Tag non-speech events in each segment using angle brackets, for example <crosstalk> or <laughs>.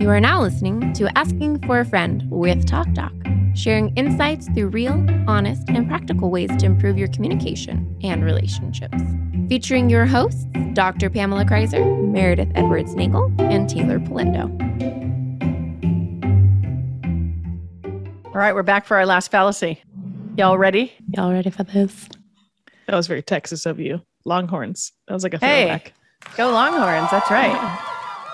You are now listening to Asking for a Friend with Talk Doc, sharing insights through real, honest, and practical ways to improve your communication and relationships. Featuring your hosts, Dr. Pamela Kreiser, Meredith Edwards Nagel, and Taylor Polendo. All right, we're back for our last fallacy. Y'all ready? Y'all ready for this? That was very Texas of you. Longhorns. That was like a Hey. throwback. Go Longhorns. That's right.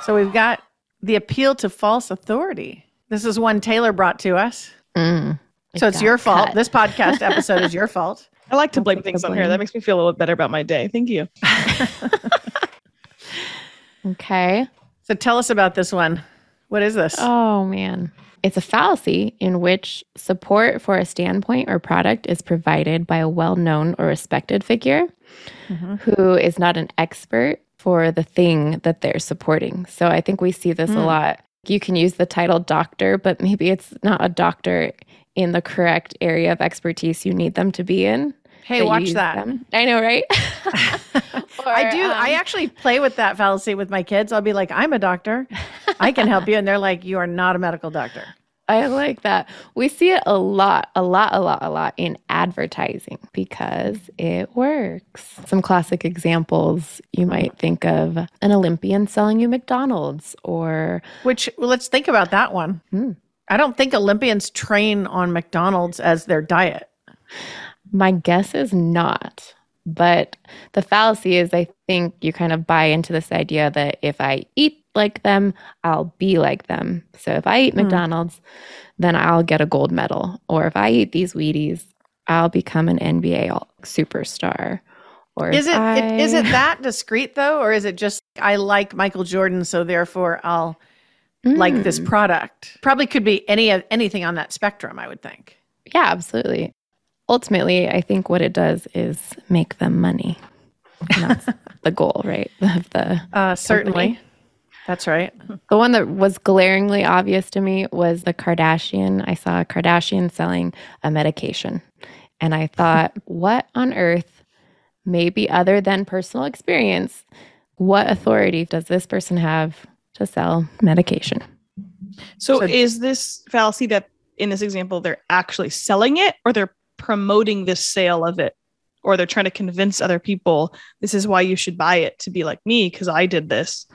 So we've got the appeal to false authority. This is one Taylor brought to us. Mm, So it's got your fault. cut. This podcast <laughs> episode is your fault. I like to blame things on here. That makes me feel a little better about my day. Thank you. <laughs> Okay. So tell us about this one. What is this? Oh, man. It's a fallacy in which support for a standpoint or product is provided by a well known or respected figure Mhm. who is not an expert for the thing that they're supporting. So I think we see this a Mm. lot. You can use the title doctor, but maybe it's not a doctor in the correct area of expertise you need them to be in. hey, that watch that. them. I know, right? <laughs> I do. Or, I um, actually play with that fallacy with my kids. I'll be like, I'm a doctor. I can help you. And they're like, you are not a medical doctor. I like that. We see it a lot, a lot, a lot, a lot in advertising because it works. Some classic examples you might think of an Olympian selling you McDonald's or Which, well, let's think about that one. Hmm. I don't think Olympians train on McDonald's as their diet. my guess is not. But the fallacy is I think you kind of buy into this idea that if I eat like them, I'll be like them. So if I eat Hmm. McDonald's, then I'll get a gold medal. Or if I eat these Wheaties, I'll become an NBA superstar. Or Is it, I, it is it that discreet though, or is it just I like Michael Jordan, so therefore I'll like this Mm, product? Probably could be any of anything on that spectrum. I would think. Yeah, absolutely. Ultimately, I think what it does is make them money. And that's <laughs> the goal, right? Of the Uh, certainly, Company. That's right. The one that was glaringly obvious to me was the Kardashian. I saw a Kardashian selling a medication. And I thought, <laughs> what on earth, maybe other than personal experience, what authority does this person have to sell medication? So, So- is this fallacy that in this example they're actually selling it or they're promoting this sale of it? Or they're trying to convince other people this is why you should buy it to be like me because I did this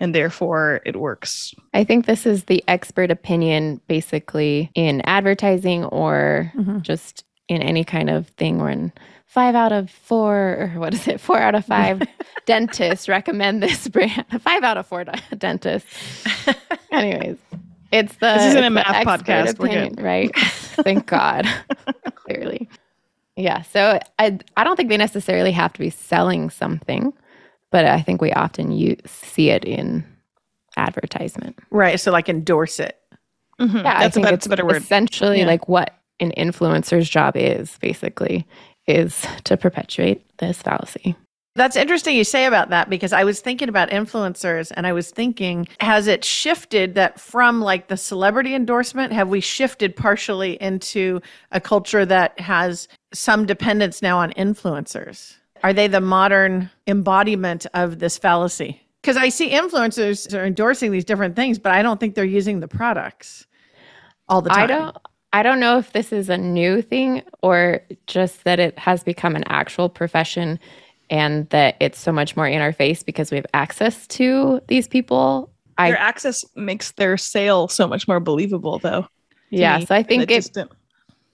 and therefore it works. I think this is the expert opinion basically in advertising or Mhm. just in any kind of thing when five out of four or what is it four out of five <laughs> dentists recommend this brand. <laughs> Five out of four dentists. <laughs> Anyways it's the This isn't a math podcast. Opinion, right? Thank god. Clearly. Yeah so I, I don't think they necessarily have to be selling something but i think we often use, see it in advertisement Right. So like endorse it. Mhm. yeah, I that's, a, think bet- it's a better word. Essentially, Yeah. like what an influencer's job is, basically, is to perpetuate this fallacy. That's interesting you say about that because I was thinking about influencers and I was thinking, has it shifted that from like the celebrity endorsement? Have we shifted partially into a culture that has some dependence now on influencers? Are they the modern embodiment of this fallacy? Because I see influencers are endorsing these different things, but I don't think they're using the products all the time. I don't. I don't know if this is a new thing or just that it has become an actual profession and that it's so much more in our face because we have access to these people. I Their access makes their sale so much more believable, though. yeah, me, so I think it just- uh,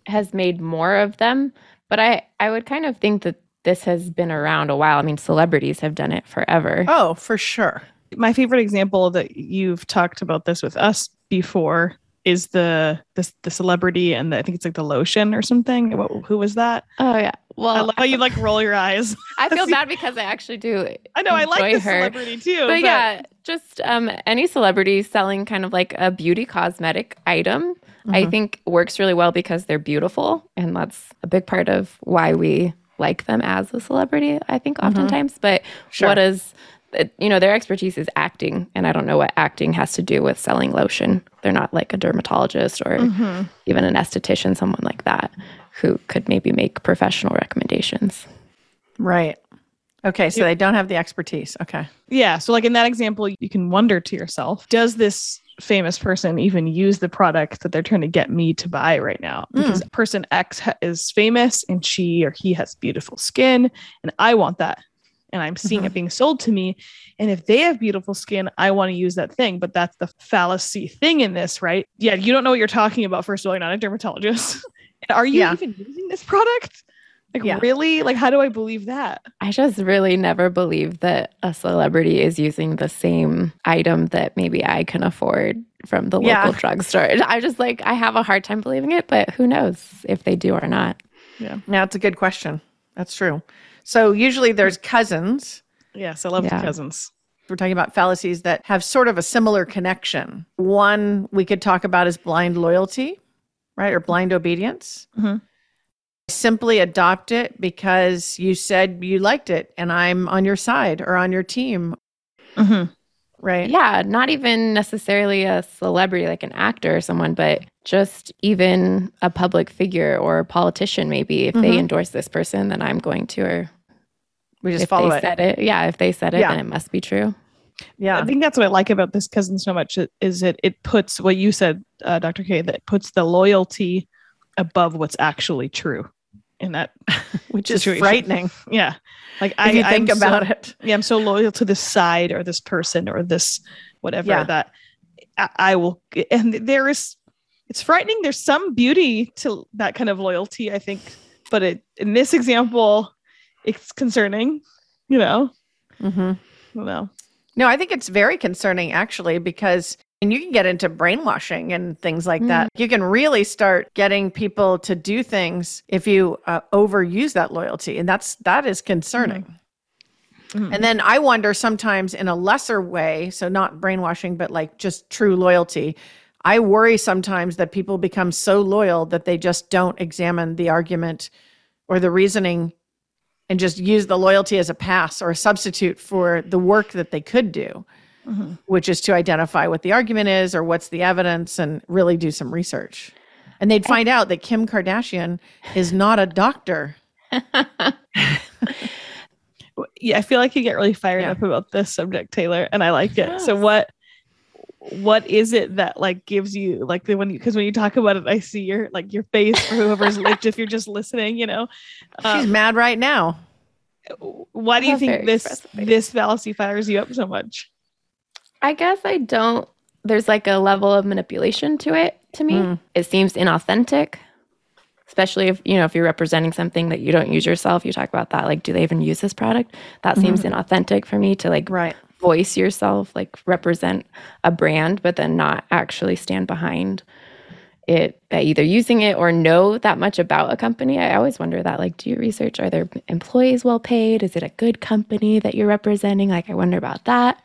has made more of them, but I I would kind of think that this has been around a while. I mean, celebrities have done it forever. Oh, for sure. my favorite example that you've talked about this with us before is the the, the celebrity and the, I think it's like the lotion or something. What, who was that? Oh yeah. Well, I love how you like roll your eyes. <laughs> I feel <laughs> bad because I actually do. I know I like the her. celebrity too. But yeah, just um, any celebrity selling kind of like a beauty cosmetic item, I Mhm. think works really well because they're beautiful, and that's a big part of why we like them as a celebrity. I think Mhm. oftentimes, but Sure. what is you know their expertise is acting, and I don't know what acting has to do with selling lotion. They're not like a dermatologist or Mhm. even an esthetician, someone like that, who could maybe make professional recommendations. Right. Okay, so they don't have the expertise. Okay. Yeah. So, like in that example, you can wonder to yourself, does this famous person even use the product that they're trying to get me to buy right now. Mm. because person X ha- is famous and she or he has beautiful skin and I want that. And I'm seeing it being sold to me. And if they have beautiful skin I want to use that thing. But that's the fallacy thing in this right? Yeah you don't know what you're talking about first of all. You're not a dermatologist. <laughs> Are you Yeah. even using this product like Yeah. really like how do I believe that I just really never believe that a celebrity is using the same item that maybe I can afford from the Yeah. local drugstore. <laughs> I just like I have a hard time believing it, but who knows if they do or not. Yeah. Now, it's a good question. That's true. So usually there's cousins. yes I love Yeah. the cousins We're talking about fallacies that have sort of a similar connection. One we could talk about is blind loyalty, right? Or blind obedience. Mhm. Simply adopt it because you said you liked it and I'm on your side or on your team, Mhm. right? Yeah, not even necessarily a celebrity like an actor or someone, but just even a public figure or a politician maybe if they Mhm. endorse this person then I'm going to or We just if follow they it. said it. Yeah, if they said it Yeah. then it must be true. Yeah. I think that's what I like about this cousin so much is that it puts what you said, uh, Dr. K, that puts the loyalty above what's actually true in that. <laughs> Which is frightening Yeah. Like I think I'm so- about it. Yeah, I'm so loyal to this side or this person or this whatever Yeah. that I, I will. And there is, it's frightening. There's some beauty to that kind of loyalty, I think. But it, in this example, it's concerning, you know? mm-hmm. I. No, I think it's very concerning actually because and you can get into brainwashing and things like that. You can really start getting people to do things if you uh, overuse that loyalty, and that's that is concerning. Mhm. And then I wonder sometimes in a lesser way, so not brainwashing, but like just true loyalty. I worry sometimes that people become so loyal that they just don't examine the argument or the reasoning and just use the loyalty as a pass or a substitute for the work that they could do, Mhm. which is to identify what the argument is or what's the evidence and really do some research. And they'd find out that Kim Kardashian is not a doctor. <laughs> yeah, I feel like you get really fired Yeah. up about this subject, Taylor, and I like it. So what what is it that like gives you like the when you because when you talk about it, I see your like your face for whoever's <laughs> like if you're just listening, you know. She's Um, mad right now. why do you think this expressive this fallacy fires you up so much? I guess I don't. There's like a level of manipulation to it to me. Mm. It seems inauthentic, especially if you know if you're representing something that you don't use yourself. You talk about that, like, do they even use this product? That seems inauthentic for me to like Right. voice yourself, like represent a brand, but then not actually stand behind it by either using it or know that much about a company. I always wonder that. Like, do you research? Are their employees well paid? Is it a good company that you're representing? Like, I wonder about that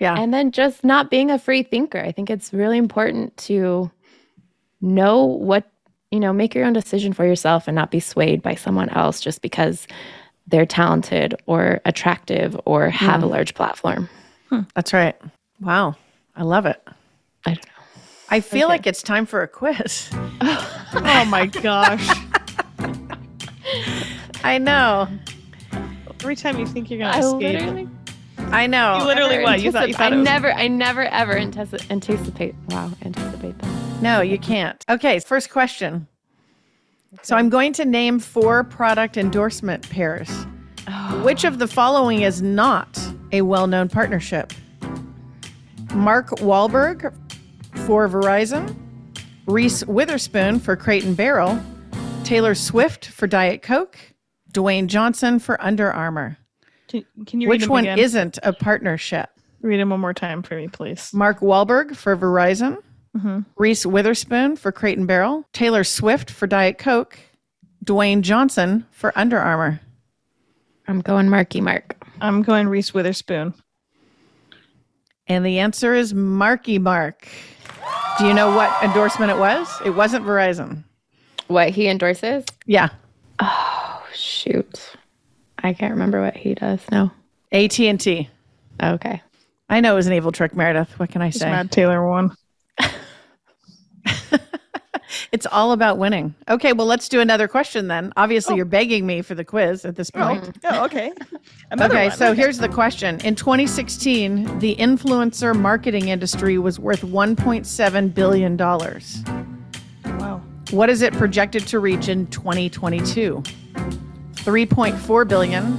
Yeah. and then just not being a free thinker i think it's really important to know what you know make your own decision for yourself and not be swayed by someone else just because they're talented or attractive or have a mm. large platform hmm. That's right. Wow. I love it. i don't know I feel Okay. like it's time for a quiz. <laughs> Oh, oh my gosh. <laughs> I know. <laughs> Every time you think you're gonna I escape. I know. You literally never what? You thought you thought I was never, I never ever mm. antici- anticipate. Wow, anticipate that. No, you can't. Okay, first question. So I'm going to name four product endorsement pairs. Oh. Which of the following is not a well known partnership? Mark Wahlberg for Verizon, Reese Witherspoon for Crate and Barrel, Taylor Swift for Diet Coke, Dwayne Johnson for Under Armour. Can, can you Which them one again? isn't a partnership? read them one more time for me, please? Mark Wahlberg for Verizon, Mhm. Reese Witherspoon for Crate and Barrel, Taylor Swift for Diet Coke, Dwayne Johnson for Under Armour. I'm going Marky Mark. I'm going Reese Witherspoon. And the answer is Marky Mark. Do you know what endorsement it was? It wasn't Verizon. What he endorses? Yeah, Oh shoot, I can't remember what he does. No. AT&T. Okay. I know it was an evil trick, Meredith. What can I say? mad Taylor won. <laughs> It's all about winning. Okay, well, let's do another question then. Obviously, Oh. you're begging me for the quiz at this oh. point. Oh, oh okay. <laughs> Another Okay, one. so here's the question. In 2016, the influencer marketing industry was worth $1.7 billion. wow. What is it projected to reach in 2022? 3.4 billion,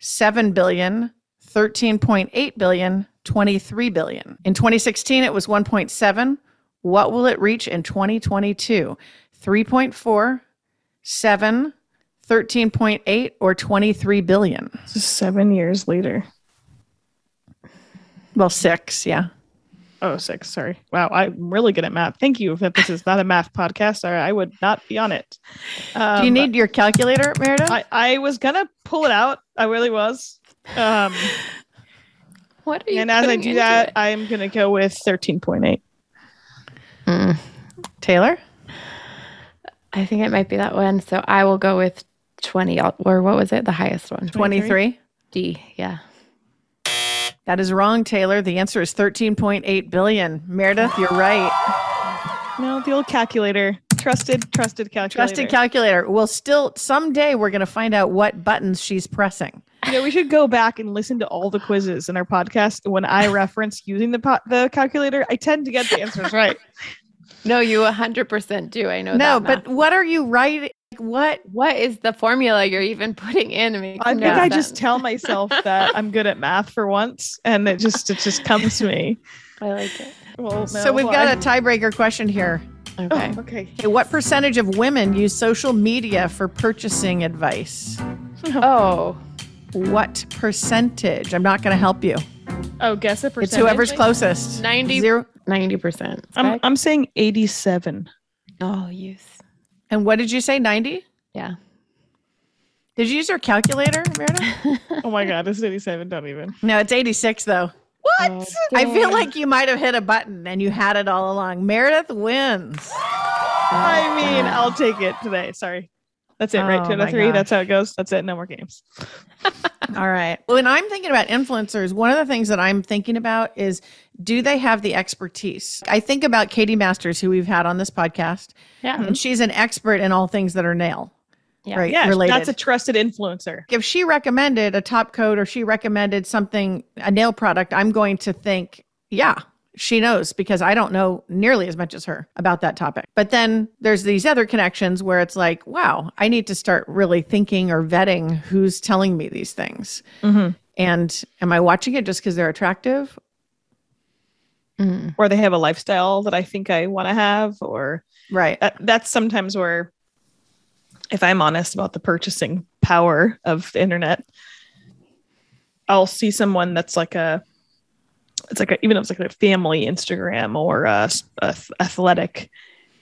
7 billion, 13.8 billion, 23 billion. In 2016, it was 1.7. What will it reach in 2022? 3.4, 7, 13.8, or 23 billion? Seven years later. Well, six, yeah. Oh, six. Sorry. Wow. I'm really good at math. Thank you. If this is not a math podcast, or I would not be on it. Um, Do you need your calculator, Meredith? I, I was gonna pull it out. I really was. Um, <laughs> What are you? and as I do that, it? I'm gonna go with 13.8. Mm, Taylor? I think it might be that one. So I will go with twenty. Or what was it? The highest one. 23? D. Yeah. That is wrong, Taylor. The answer is 13.8 billion. Meredith, you're right. No, the old calculator. Trusted, trusted calculator. Trusted calculator. Well, still, someday we're going to find out what buttons she's pressing. You know, we should go back and listen to all the quizzes in our podcast. When I reference using the po- the calculator, I tend to get the answers right. <laughs> No, you 100% do. I know No, that. but what are you writing? What? what is the formula you're even putting in? It makes I no think I just tell myself that I'm good at math for once, and it just it just comes to me. <laughs> I like it. Well, so we've got a tiebreaker question here. Okay. Oh, okay. Okay, what percentage of women use social media for purchasing advice? <laughs> Oh, What percentage? I'm not going to help you. Oh, guess a percentage. It's whoever's closest. 90 Zero. 90%. I'm I'm saying 87. oh, use. And what did you say? 90? Yeah. Did you use your calculator, Meredith? <laughs> Oh my god, it's 87. Don't even. no, it's 86 though. What? Oh, I feel like you might have hit a button and you had it all along. Meredith wins. I mean, I'll take it today. Sorry. That's it, right? Oh Two out of three. gosh. That's how it goes. That's it. No more games. <laughs> All right. When I'm thinking about influencers, one of the things that I'm thinking about is do they have the expertise? I think about Katie Masters, who we've had on this podcast, Yeah. and she's an expert in all things that are nail, Yeah. right? Yeah, related. that's a trusted influencer. if she recommended a top coat or she recommended something, a nail product, I'm going to think, yeah, she knows because I don't know nearly as much as her about that topic. But then there's these other connections where it's like, wow, I need to start really thinking or vetting who's telling me these things. Mhm. And am I watching it just because they're attractive? Mm. Or they have a lifestyle that I think I want to have, or Right. that, that's sometimes where, if I'm honest about the purchasing power of the internet, I'll see someone that's like a, it's like a, even if it's like a family Instagram or a, s- a th- athletic,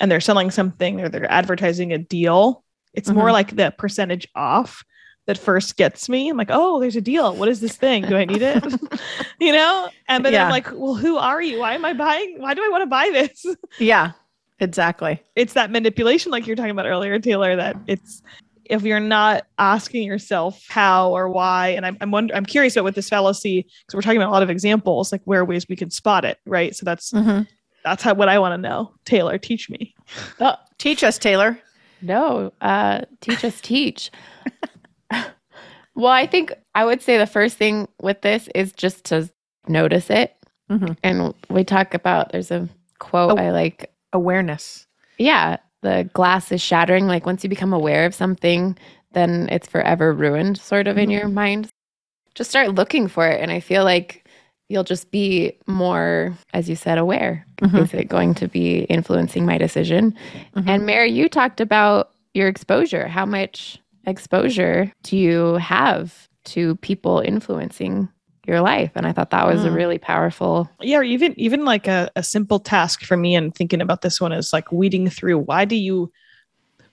and they're selling something or they're advertising a deal. It's more Mhm. like the percentage off that first gets me. I'm like, oh, there's a deal. What is this thing? Do I need it? <laughs> you know? And then Yeah. I'm like, well, who are you? Why am I buying? Why do I want to buy this? Yeah, exactly. it's that manipulation like you were talking about earlier taylor that it's if you're not asking yourself how or why and i'm i'm, wonder, I'm curious about with this fallacy because we're talking about a lot of examples like where ways we can spot it right so that's Mhm. that's how what i want to know taylor teach me Oh, Teach us, Taylor. no. Uh, teach us, teach. well, I think I would say the first thing with this is just to notice it. Mhm. And we talk about, there's a quote Oh. I like Awareness. yeah, the glass is shattering. Like once you become aware of something, then it's forever ruined, sort of in your mind. Just start looking for it. And I feel like you'll just be more, as you said, aware. Mhm. Is it going to be influencing my decision? Mhm. And Mary, you talked about your exposure. How much exposure do you have to people influencing your life? And I thought that was a Mm. really powerful. yeah or even even like a, a simple task for me and thinking about this one is like weeding through why do you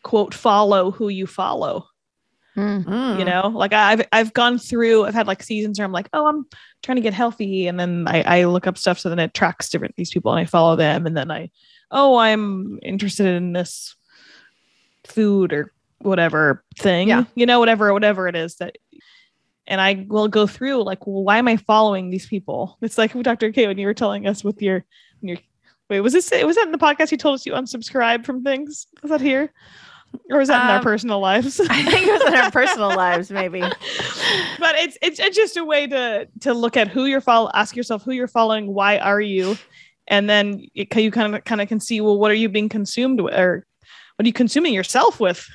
quote follow who you follow Mm. Mm. you know like i've i've gone through i've had like seasons where i'm like oh i'm trying to get healthy and then i, I look up stuff so then it tracks different these people and i follow them and then i oh i'm interested in this food or whatever thing Yeah. you know whatever whatever it is that and i will go through like well why am i following these people it's like <laughs> dr k when you were telling us with your your Wait, was this it was that in the podcast you told us you unsubscribe from things? Was that here? Or was that in our Um, personal lives? I think it was in our personal <laughs> lives, maybe. but it's, it's it's just a way to to look at who you're follow ask yourself who you're following why are you and then it, can- you kind of kind of can see well what are you being consumed with or what are you consuming yourself with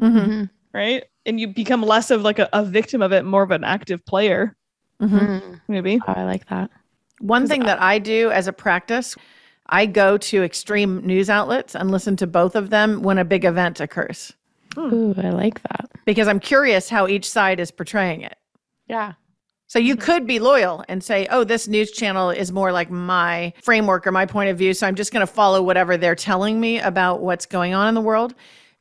Mhm, Mhm. right and you become less of like a, a victim of it more of an active player mhm. Mhm. maybe Oh, I like that. One thing I- that I do as a practice, I go to extreme news outlets and listen to both of them when a big event occurs Ooh, I like that. because I'm curious how each side is portraying it. Yeah. So you could be loyal and say, "Oh, this news channel is more like my framework or my point of view, so I'm just going to follow whatever they're telling me about what's going on in the world."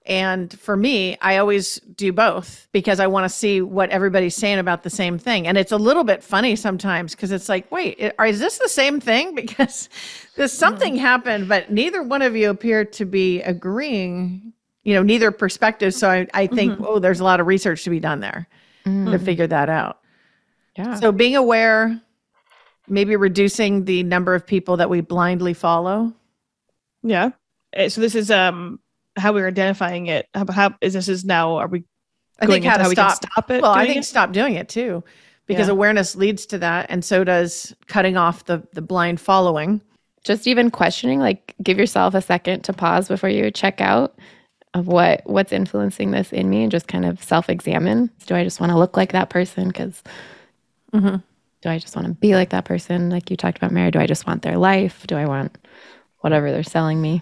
And for me, I always do both because I want to see what everybody's saying about the same thing. And it's a little bit funny sometimes because it's like, "Wait, i- is this the same thing?" <laughs> Because there's something happened, but neither one of you appear to be agreeing. You know, neither perspective. So I, I think, Mhm. oh, there's a lot of research to be done there Mm. to figure that out. Yeah. So being aware, maybe reducing the number of people that we blindly follow. yeah Uh, so this is um how we're identifying it how, how is this is now are we I going think how to we stop. can stop it well, I think it? stop doing it too, because Yeah. awareness leads to that, and so does cutting off the the blind following. just even questioning like give yourself a second to pause before you check out of what what's influencing this in me and just kind of self-examine do i just want to look like that person because Mhm. do i just want to be like that person like you talked about mary do i just want their life do i want whatever they're selling me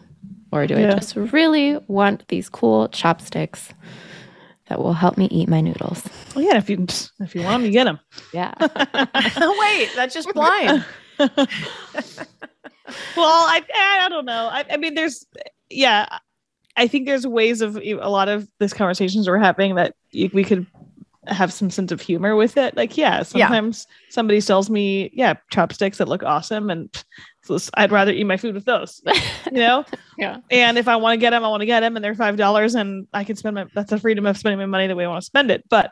or do Yeah. i just really want these cool chopsticks that will help me eat my noodles well, yeah if you if you want them you get them yeah <laughs> <laughs> Wait, that's just blind. <laughs> well I, eh, I don't know I, I mean there's yeah i think there's ways of a lot of these conversations we're having that you, we could have some sense of humor with it. Like yeah sometimes somebody sells me yeah chopsticks that look awesome and i'd rather eat my food with those <laughs> you know? Yeah. And if i want to get them i want to get them and they're five dollars and i can spend my that's the freedom of spending my money the way i want to spend it. But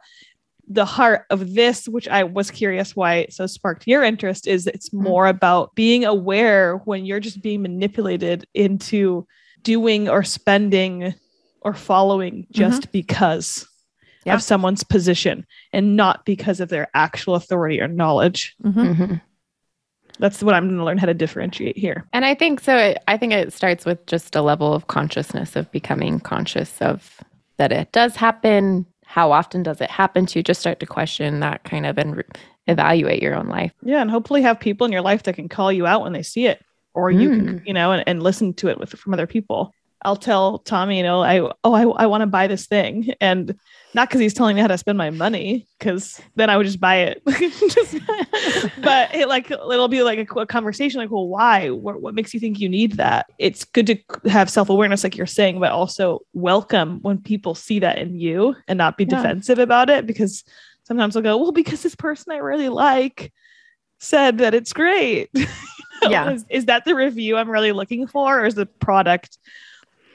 the heart of this which i was curious why it so sparked your interest is it's Mm. more about being aware when you're just being manipulated into doing or spending or following just because Yeah. of someone's position and not because of their actual authority or knowledge Mhm. Mhm. that's what i'm going to learn how to differentiate here And I think so. It, I think it starts with just a level of consciousness of becoming conscious of that it does happen. How often does it happen to you? Just start to question that kind of and re- evaluate your own life. Yeah, and hopefully have people in your life that can call you out when they see it, or you can, you know, and, and listen to it with from other people. I'll tell Tommy, you know, I oh I, I want to buy this thing, and not because he's telling me how to spend my money, because then I would just buy it. <laughs> Just- <laughs> but it like it'll be like a, a conversation, like, well, why? What, what makes you think you need that? It's good to have self awareness, like you're saying, but also welcome when people see that in you and not be Yeah. defensive about it, because sometimes they'll go, well, because this person I really like said that it's great. <laughs> Yeah. is, is that the review I'm really looking for, or is the product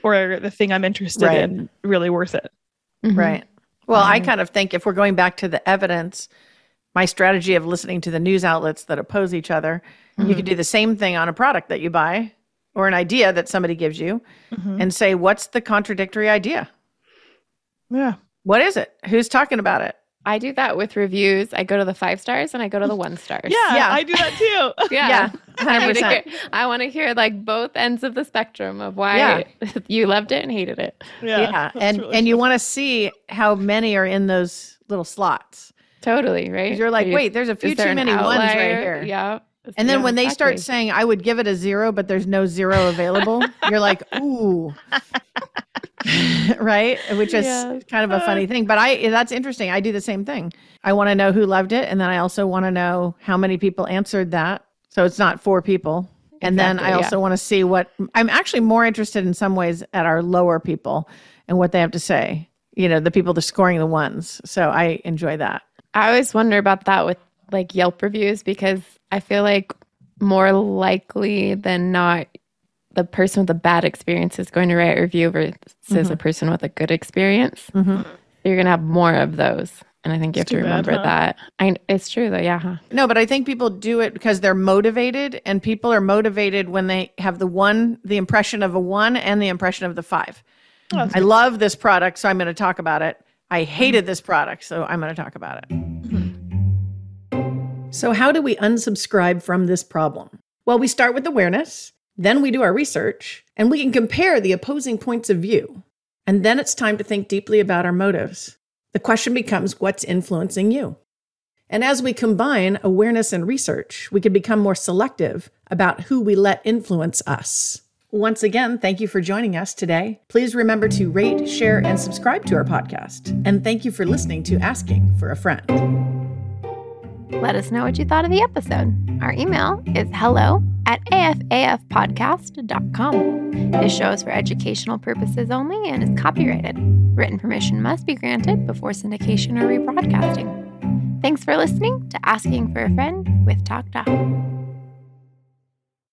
or the thing I'm interested Right. in really worth it? Mhm. Right. Well, I kind of think if we're going back to the evidence, my strategy of listening to the news outlets that oppose each other, you Mhm. could do the same thing on a product that you buy or an idea that somebody gives you Mhm. and say, what's the contradictory idea? Yeah. What is it? Who's talking about it? I do that with reviews. I go to the five stars and I go to the one stars. Yeah, Yeah. I do that too. <laughs> Yeah. Yeah, <laughs> I, need to 100%. hear- I want to hear like both ends of the spectrum of why Yeah. <laughs> you loved it and hated it. Yeah. that's And really and you want to see how many are in those little slots. Totally, right? You're like, Are you- wait, there's a few there too an many ones right here. Yeah. And then Yeah, when they start saying, I would give it a zero, but there's no zero available, you're like, ooh. <laughs> right? Which is Yeah. kind of a funny uh. thing. But I that's interesting. I do the same thing. I want to know who loved it. And then I also want to know how many people answered that. So it's not four people. And then I Exactly, yeah. also want to see what I'm actually more interested in some ways at our lower people and what they have to say. You know, the people that are scoring the ones. So I enjoy that. I always wonder about that with like Yelp reviews because I feel like more likely than not, the person with a bad experience is going to write a review versus Mm-hmm. a person with a good experience. Mhm. You're going to have more of those. And I think you have to too bad, remember huh? that. I, it's true though. Yeah. huh? No, but I think people do it because they're motivated, and people are motivated when they have the one, the impression of a one, and the impression of the five. Oh, I good. love this product, so I'm going to talk about it. I hated this product, so I'm going to talk about it. So, how do we unsubscribe from this problem? Well, we start with awareness, then we do our research, and we can compare the opposing points of view. And then it's time to think deeply about our motives. The question becomes what's influencing you? And as we combine awareness and research, we can become more selective about who we let influence us. Once again, thank you for joining us today. Please remember to rate, share, and subscribe to our podcast. And thank you for listening to Asking for a Friend. Let us know what you thought of the episode. Our email is hello at afafpodcast.com. This show is for educational purposes only and is copyrighted. Written permission must be granted before syndication or rebroadcasting. Thanks for listening to Asking for a Friend with Talk Doc.